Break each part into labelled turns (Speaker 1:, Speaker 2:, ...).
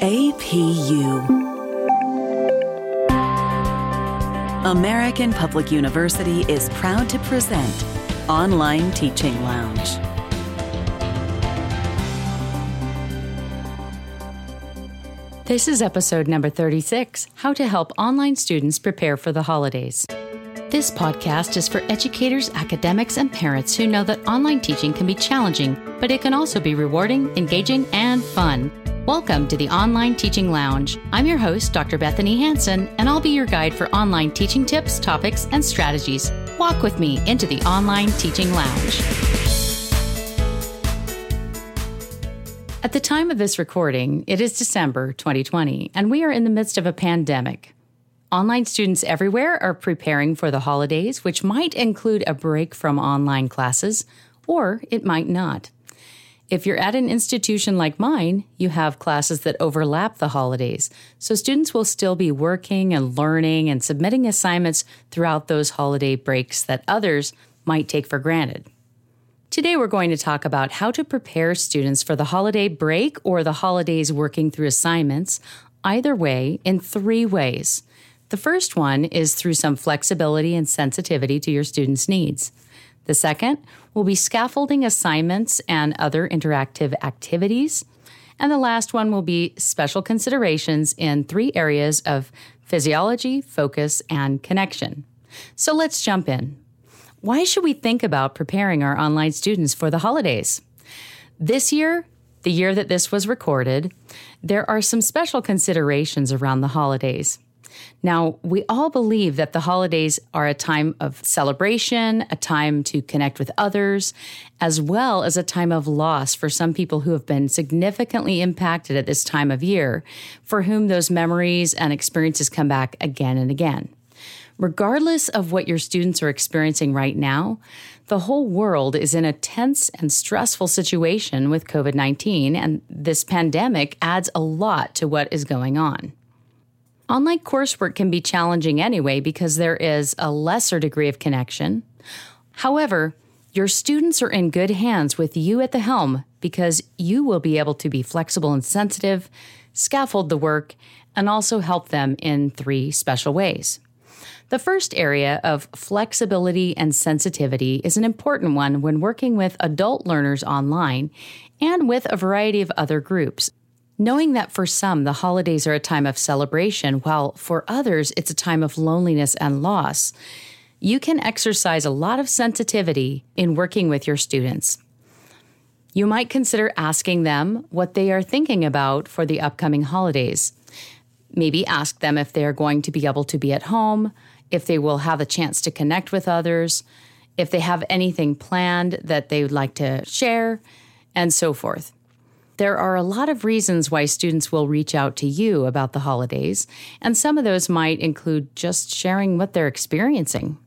Speaker 1: APU. American Public University is proud to present Online Teaching Lounge.
Speaker 2: This is episode number 36 How to Help Online Students Prepare for the Holidays. This podcast is for educators, academics, and parents who know that online teaching can be challenging, but it can also be rewarding, engaging, and fun. Welcome to the Online Teaching Lounge. I'm your host, Dr. Bethanie Hansen, and I'll be your guide for online teaching tips, topics, and strategies. Walk with me into the Online Teaching Lounge. At the time of this recording, it is December 2020, and we are in the midst of a pandemic. Online students everywhere are preparing for the holidays, which might include a break from online classes, or it might not. If you're at an institution like mine, you have classes that overlap the holidays, so students will still be working and learning and submitting assignments throughout those holiday breaks that others might take for granted. Today, we're going to talk about how to prepare students for the holiday break or the holidays working through assignments, either way, in three ways. The first one is through some flexibility and sensitivity to your students' needs. The second will be scaffolding assignments and other interactive activities. And the last one will be special considerations in three areas of physiology, focus, and connection. So let's jump in. Why should we think about preparing our online students for the holidays? This year, the year that this was recorded, there are some special considerations around the holidays. Now, we all believe that the holidays are a time of celebration, a time to connect with others, as well as a time of loss for some people who have been significantly impacted at this time of year, for whom those memories and experiences come back again and again. Regardless of what your students are experiencing right now, the whole world is in a tense and stressful situation with COVID 19, and this pandemic adds a lot to what is going on. Online coursework can be challenging anyway because there is a lesser degree of connection. However, your students are in good hands with you at the helm because you will be able to be flexible and sensitive, scaffold the work, and also help them in three special ways. The first area of flexibility and sensitivity is an important one when working with adult learners online and with a variety of other groups, Knowing that for some, the holidays are a time of celebration, while for others, it's a time of loneliness and loss, you can exercise a lot of sensitivity in working with your students. You might consider asking them what they are thinking about for the upcoming holidays. Maybe ask them if they are going to be able to be at home, if they will have a chance to connect with others, if they have anything planned that they would like to share, and so forth. There are a lot of reasons why students will reach out to you about the holidays, and some of those might include just sharing what they're experiencing.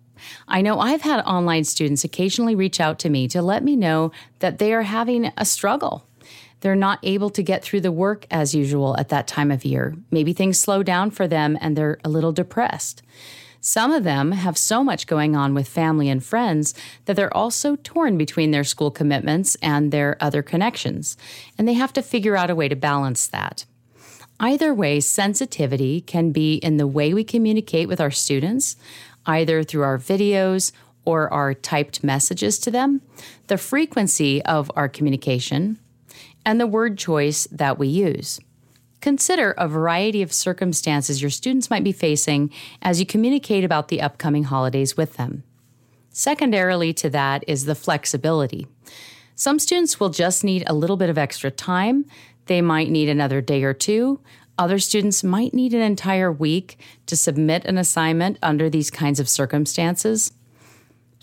Speaker 2: I know I've had online students occasionally reach out to me to let me know that they are having a struggle. They're not able to get through the work as usual at that time of year. Maybe things slow down for them and they're a little depressed. Some of them have so much going on with family and friends that they're also torn between their school commitments and their other connections, and they have to figure out a way to balance that. Either way, sensitivity can be in the way we communicate with our students, either through our videos or our typed messages to them, the frequency of our communication, and the word choice that we use. Consider a variety of circumstances your students might be facing as you communicate about the upcoming holidays with them. Secondarily to that is the flexibility. Some students will just need a little bit of extra time. They might need another day or two. Other students might need an entire week to submit an assignment under these kinds of circumstances.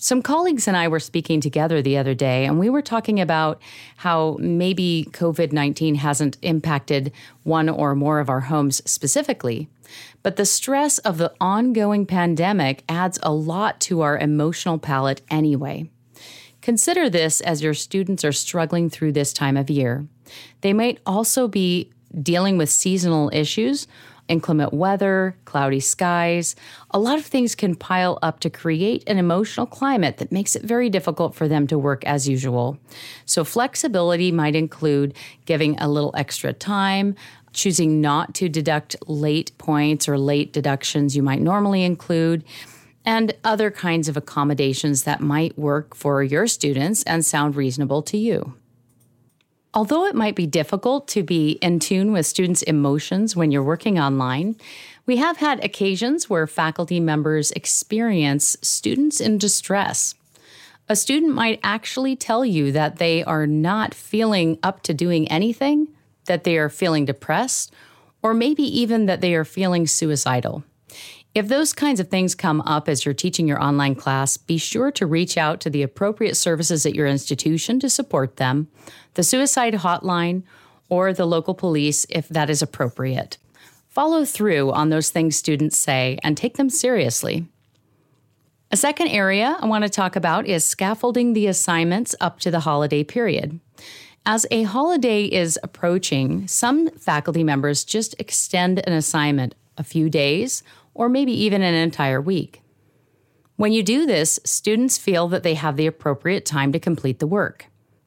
Speaker 2: Some colleagues and I were speaking together the other day, and we were talking about how maybe COVID 19 hasn't impacted one or more of our homes specifically, but the stress of the ongoing pandemic adds a lot to our emotional palette anyway. Consider this as your students are struggling through this time of year. They might also be dealing with seasonal issues inclement weather, cloudy skies. A lot of things can pile up to create an emotional climate that makes it very difficult for them to work as usual. So, flexibility might include giving a little extra time, choosing not to deduct late points or late deductions you might normally include, and other kinds of accommodations that might work for your students and sound reasonable to you. Although it might be difficult to be in tune with students' emotions when you're working online, we have had occasions where faculty members experience students in distress. A student might actually tell you that they are not feeling up to doing anything, that they are feeling depressed, or maybe even that they are feeling suicidal. If those kinds of things come up as you're teaching your online class, be sure to reach out to the appropriate services at your institution to support them, the suicide hotline, or the local police if that is appropriate. Follow through on those things students say and take them seriously. A second area I want to talk about is scaffolding the assignments up to the holiday period. As a holiday is approaching, some faculty members just extend an assignment a few days or maybe even an entire week. When you do this, students feel that they have the appropriate time to complete the work.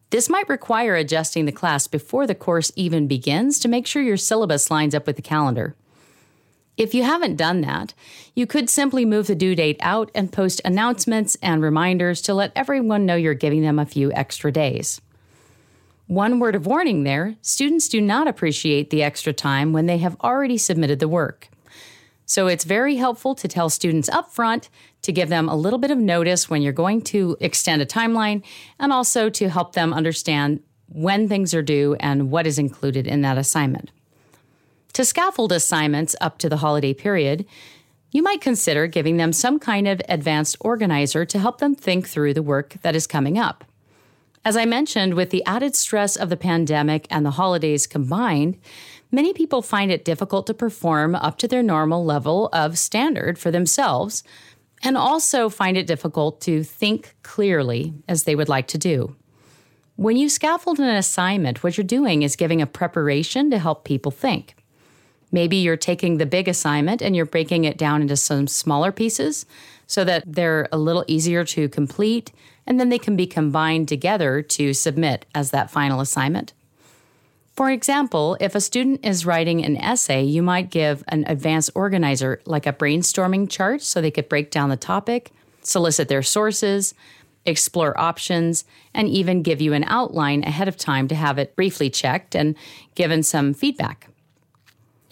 Speaker 2: This might require adjusting the class before the course even begins to make sure your syllabus lines up with the calendar. If you haven't done that, you could simply move the due date out and post announcements and reminders to let everyone know you're giving them a few extra days. One word of warning there students do not appreciate the extra time when they have already submitted the work. So it's very helpful to tell students up front to give them a little bit of notice when you're going to extend a timeline and also to help them understand when things are due and what is included in that assignment. To scaffold assignments up to the holiday period, you might consider giving them some kind of advanced organizer to help them think through the work that is coming up. As I mentioned, with the added stress of the pandemic and the holidays combined, many people find it difficult to perform up to their normal level of standard for themselves and also find it difficult to think clearly as they would like to do. When you scaffold an assignment, what you're doing is giving a preparation to help people think. Maybe you're taking the big assignment and you're breaking it down into some smaller pieces so that they're a little easier to complete and then they can be combined together to submit as that final assignment. For example, if a student is writing an essay, you might give an advanced organizer like a brainstorming chart so they could break down the topic, solicit their sources, explore options, and even give you an outline ahead of time to have it briefly checked and given some feedback.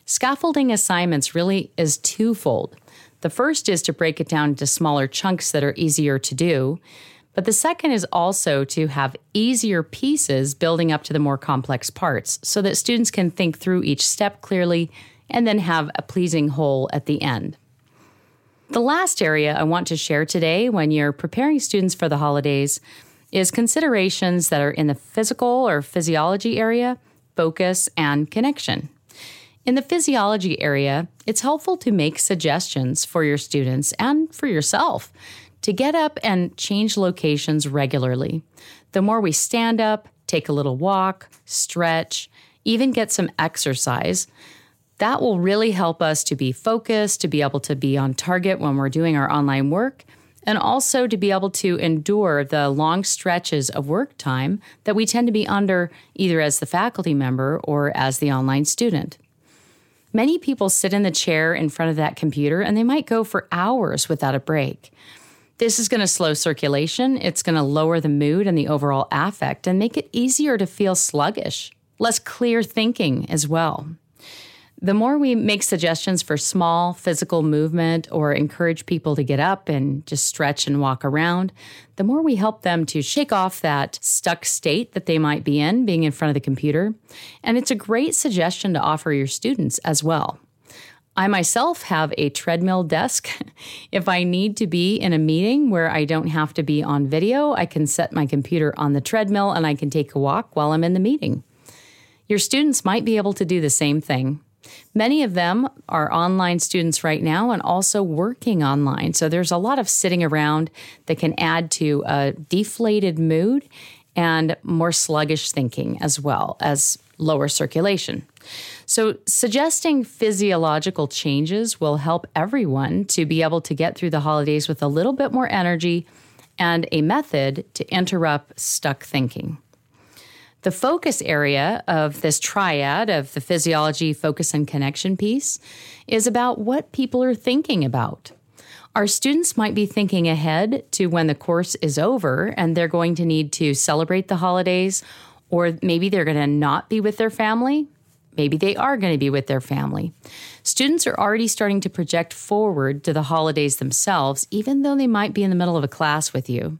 Speaker 2: Scaffolding assignments really is twofold. The first is to break it down into smaller chunks that are easier to do. But the second is also to have easier pieces building up to the more complex parts so that students can think through each step clearly and then have a pleasing whole at the end. The last area I want to share today when you're preparing students for the holidays is considerations that are in the physical or physiology area, focus, and connection. In the physiology area, it's helpful to make suggestions for your students and for yourself to get up and change locations regularly. The more we stand up, take a little walk, stretch, even get some exercise, that will really help us to be focused, to be able to be on target when we're doing our online work, and also to be able to endure the long stretches of work time that we tend to be under either as the faculty member or as the online student. Many people sit in the chair in front of that computer and they might go for hours without a break. This is going to slow circulation, it's going to lower the mood and the overall affect and make it easier to feel sluggish, less clear thinking as well. The more we make suggestions for small physical movement or encourage people to get up and just stretch and walk around, the more we help them to shake off that stuck state that they might be in being in front of the computer. And it's a great suggestion to offer your students as well. I myself have a treadmill desk. if I need to be in a meeting where I don't have to be on video, I can set my computer on the treadmill and I can take a walk while I'm in the meeting. Your students might be able to do the same thing. Many of them are online students right now and also working online. So there's a lot of sitting around that can add to a deflated mood and more sluggish thinking as well as lower circulation. So, suggesting physiological changes will help everyone to be able to get through the holidays with a little bit more energy and a method to interrupt stuck thinking. The focus area of this triad of the physiology, focus, and connection piece is about what people are thinking about. Our students might be thinking ahead to when the course is over and they're going to need to celebrate the holidays, or maybe they're going to not be with their family. Maybe they are going to be with their family. Students are already starting to project forward to the holidays themselves, even though they might be in the middle of a class with you.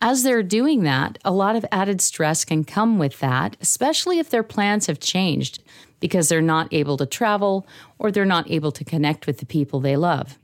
Speaker 2: As they're doing that, a lot of added stress can come with that, especially if their plans have changed because they're not able to travel or they're not able to connect with the people they love.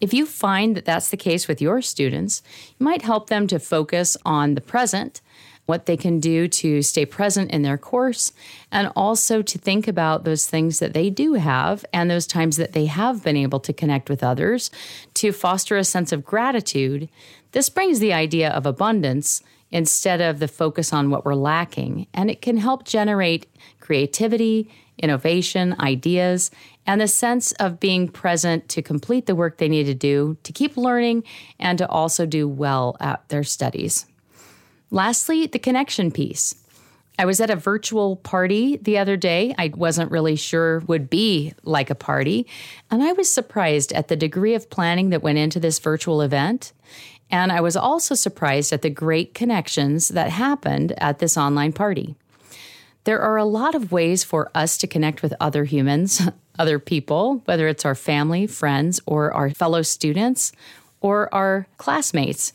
Speaker 2: If you find that that's the case with your students, you might help them to focus on the present, what they can do to stay present in their course, and also to think about those things that they do have and those times that they have been able to connect with others to foster a sense of gratitude this brings the idea of abundance instead of the focus on what we're lacking, and it can help generate creativity, innovation, ideas, and the sense of being present to complete the work they need to do, to keep learning, and to also do well at their studies. Lastly, the connection piece. I was at a virtual party the other day. I wasn't really sure would be like a party, and I was surprised at the degree of planning that went into this virtual event. And I was also surprised at the great connections that happened at this online party. There are a lot of ways for us to connect with other humans, other people, whether it's our family, friends, or our fellow students, or our classmates.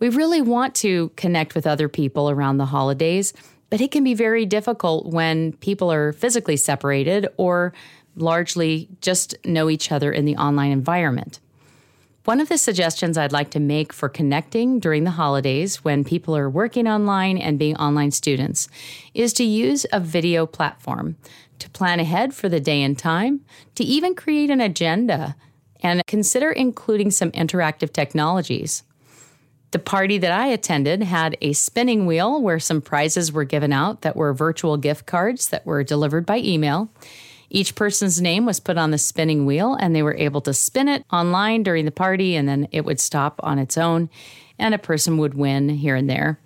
Speaker 2: We really want to connect with other people around the holidays, but it can be very difficult when people are physically separated or largely just know each other in the online environment. One of the suggestions I'd like to make for connecting during the holidays when people are working online and being online students is to use a video platform to plan ahead for the day and time, to even create an agenda, and consider including some interactive technologies. The party that I attended had a spinning wheel where some prizes were given out that were virtual gift cards that were delivered by email. Each person's name was put on the spinning wheel, and they were able to spin it online during the party, and then it would stop on its own, and a person would win here and there.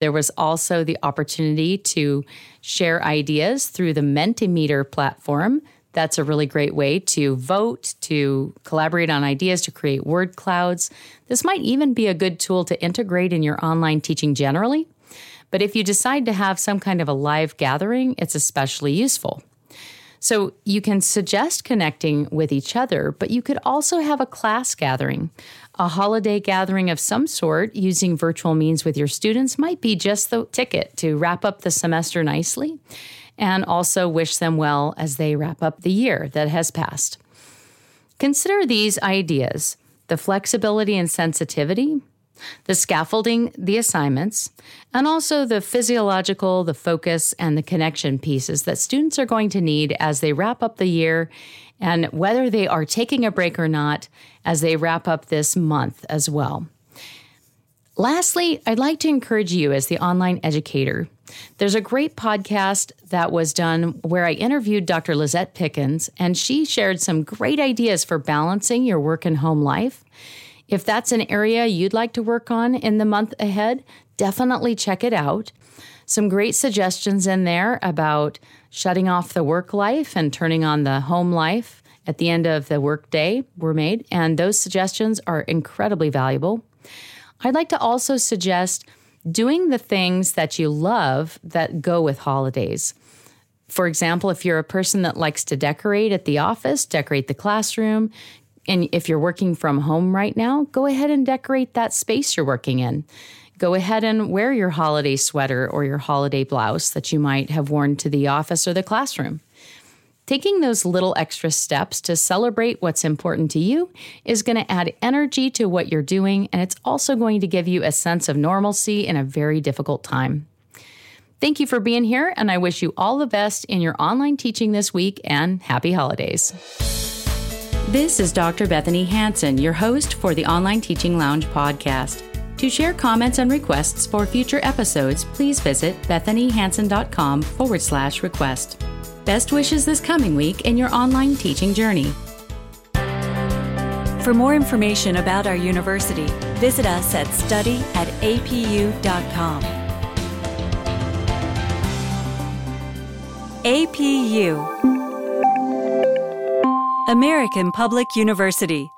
Speaker 2: There was also the opportunity to share ideas through the Mentimeter platform. That's a really great way to vote, to collaborate on ideas, to create word clouds. This might even be a good tool to integrate in your online teaching generally. But if you decide to have some kind of a live gathering, it's especially useful. So you can suggest connecting with each other, but you could also have a class gathering. A holiday gathering of some sort using virtual means with your students might be just the ticket to wrap up the semester nicely and also wish them well as they wrap up the year that has passed. Consider these ideas the flexibility and sensitivity, the scaffolding, the assignments, and also the physiological, the focus, and the connection pieces that students are going to need as they wrap up the year and whether they are taking a break or not as they wrap up this month as well. Lastly, I'd like to encourage you as the online educator. There's a great podcast that was done where I interviewed Dr. Lizette Pickens, and she shared some great ideas for balancing your work and home life. If that's an area you'd like to work on in the month ahead, definitely check it out. Some great suggestions in there about shutting off the work life and turning on the home life at the end of the workday were made, and those suggestions are incredibly valuable. I'd like to also suggest doing the things that you love that go with holidays. For example, if you're a person that likes to decorate at the office, decorate the classroom, and if you're working from home right now, go ahead and decorate that space you're working in. Go ahead and wear your holiday sweater or your holiday blouse that you might have worn to the office or the classroom. Taking those little extra steps to celebrate what's important to you is going to add energy to what you're doing, and it's also going to give you a sense of normalcy in a very difficult time. Thank you for being here, and I wish you all the best in your online teaching this week and happy holidays.
Speaker 1: This is Dr. Bethanie Hansen, your host for the Online Teaching Lounge podcast.
Speaker 2: To share comments and requests for future episodes, please visit bethaniehansen.com forward slash request. Best wishes this coming week in your online teaching journey.
Speaker 1: For more information about our university, visit us at study at apu.com. APU American Public University